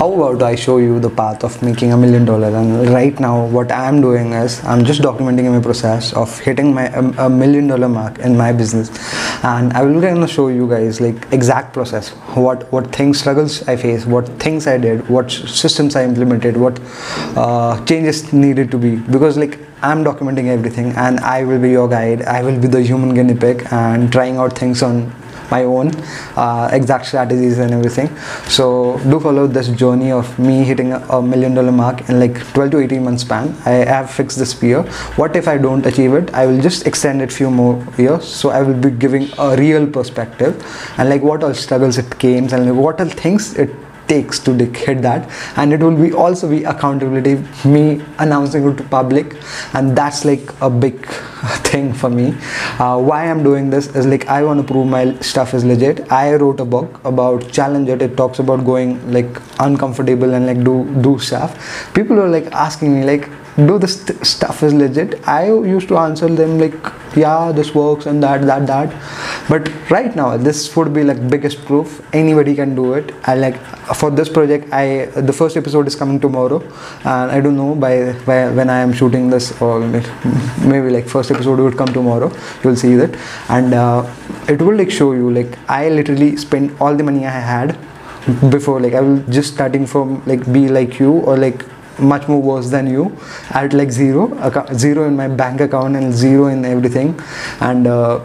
how about I show you the path of making a million dollars? And right now, what I'm doing is I'm just documenting my process of hitting my um, a million dollar mark in my business, and I will gonna show you guys like exact process, what what things struggles I face, what things I did, what systems I implemented, what uh, changes needed to be because like I'm documenting everything, and I will be your guide. I will be the human guinea pig and trying out things on my own uh, exact strategies and everything. So do follow this journey of me hitting a million dollar mark in like 12 to 18 months span. I have fixed this year what if i don't achieve it? I will just extend it few more years. So i will be giving a real perspective. And like what all struggles it came and like what all things it takes to hit that. And it will be also be accountability me announcing it to public. And that's like a big thing for me. Uh, why i'm doing this is like i want to prove my stuff is legit. I wrote a book about challenge it it talks about going like uncomfortable and like do do stuff. People are like asking me like do this st- stuff is legit. I used to answer them like yeah this works and that that that. But right now this would be like biggest proof anybody can do it. I like for this project i the first episode is coming tomorrow and i don't know by, by when i am shooting this or maybe like first episode would come tomorrow. You'll see that. And uh, it will like show you like i literally spent all the money i had before. Like i will just starting from like be like you or like much more worse than you. At like zero zero in my bank account and zero in everything. And uh,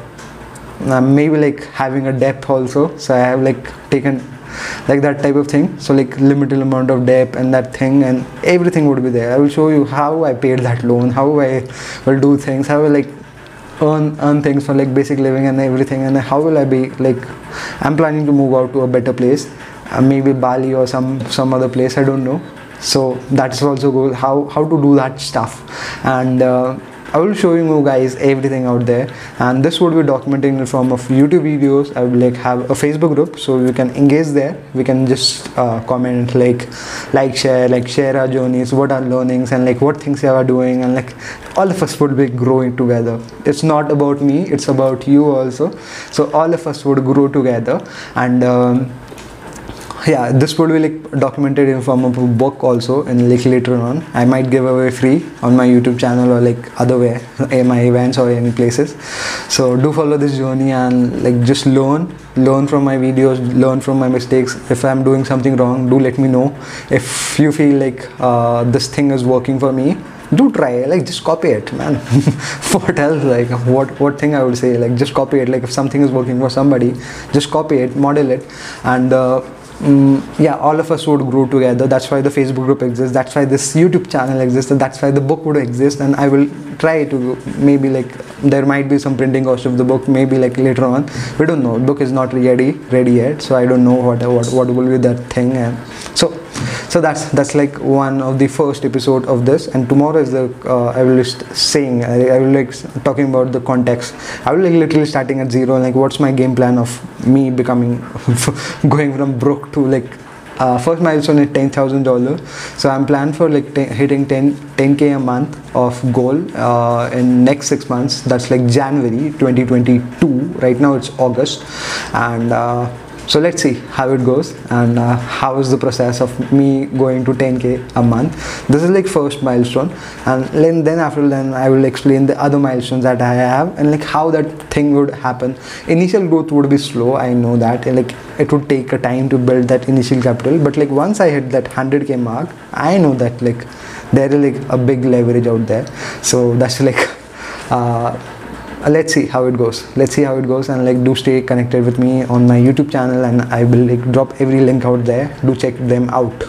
maybe like having a debt also. So i have like taken like that type of thing. So like limited amount of debt and that thing. And everything would be there. I will show you how i paid that loan how i will do things how i like earn earn things for like basic living and everything. And how will i be like i'm planning to move out to a better place uh, maybe bali or some some other place i don't know. So that's also good. How how to do that stuff. And uh, I will show you guys everything out there. And this would be documenting in the form of YouTube videos. I will like have a Facebook group so you can engage there. We can just uh, comment like like share like share our journeys what our learnings and like what things you are doing and like all of us would be growing together. It's not about me it's about you also. So all of us would grow together. And um, yeah this would be like documented in form of a book also and like later on. I might give away free on my youtube channel or like other way my events or any places. So do follow this journey and like just learn. Learn from my videos learn from my mistakes. If i'm doing something wrong do let me know. If you feel like uh, this thing is working for me do try. Like just copy it man. What else like what what thing i would say? Like just copy it. Like if something is working for somebody just copy it model it. And uh, Mm, yeah all of us would grow together. That's why the facebook group exists. That's why this youtube channel exists. That's why the book would exist. And i will try to maybe like there might be some printing cost of the book maybe like later on. We don't know. Book is not ready ready yet. So i don't know what what, what will be that thing. And so so that's that's like one of the first episode of this. And tomorrow is the uh, i will just saying I, I, will like talking about the context. I will like literally starting at zero like what's my game plan of me becoming going from broke to like uh, first milestone is ten thousand dollars. So i'm planned for like t- hitting 10 10k a month of goal uh, in next six months. That's like january 2022 right now it's august. And uh, so let's see how it goes and uh, how is the process of me going to 10k a month. This is like first milestone and then, then after then i will explain the other milestones that i have and like how that thing would happen. Initial growth would be slow i know that and like it would take a time to build that initial capital but like once i hit that 100k mark i know that like there is like a big leverage out there. So that's like uh, Uh, let's see how it goes. Let's see how it goes and like do stay connected with me on my youtube channel and i will like drop every link out there. Do check them out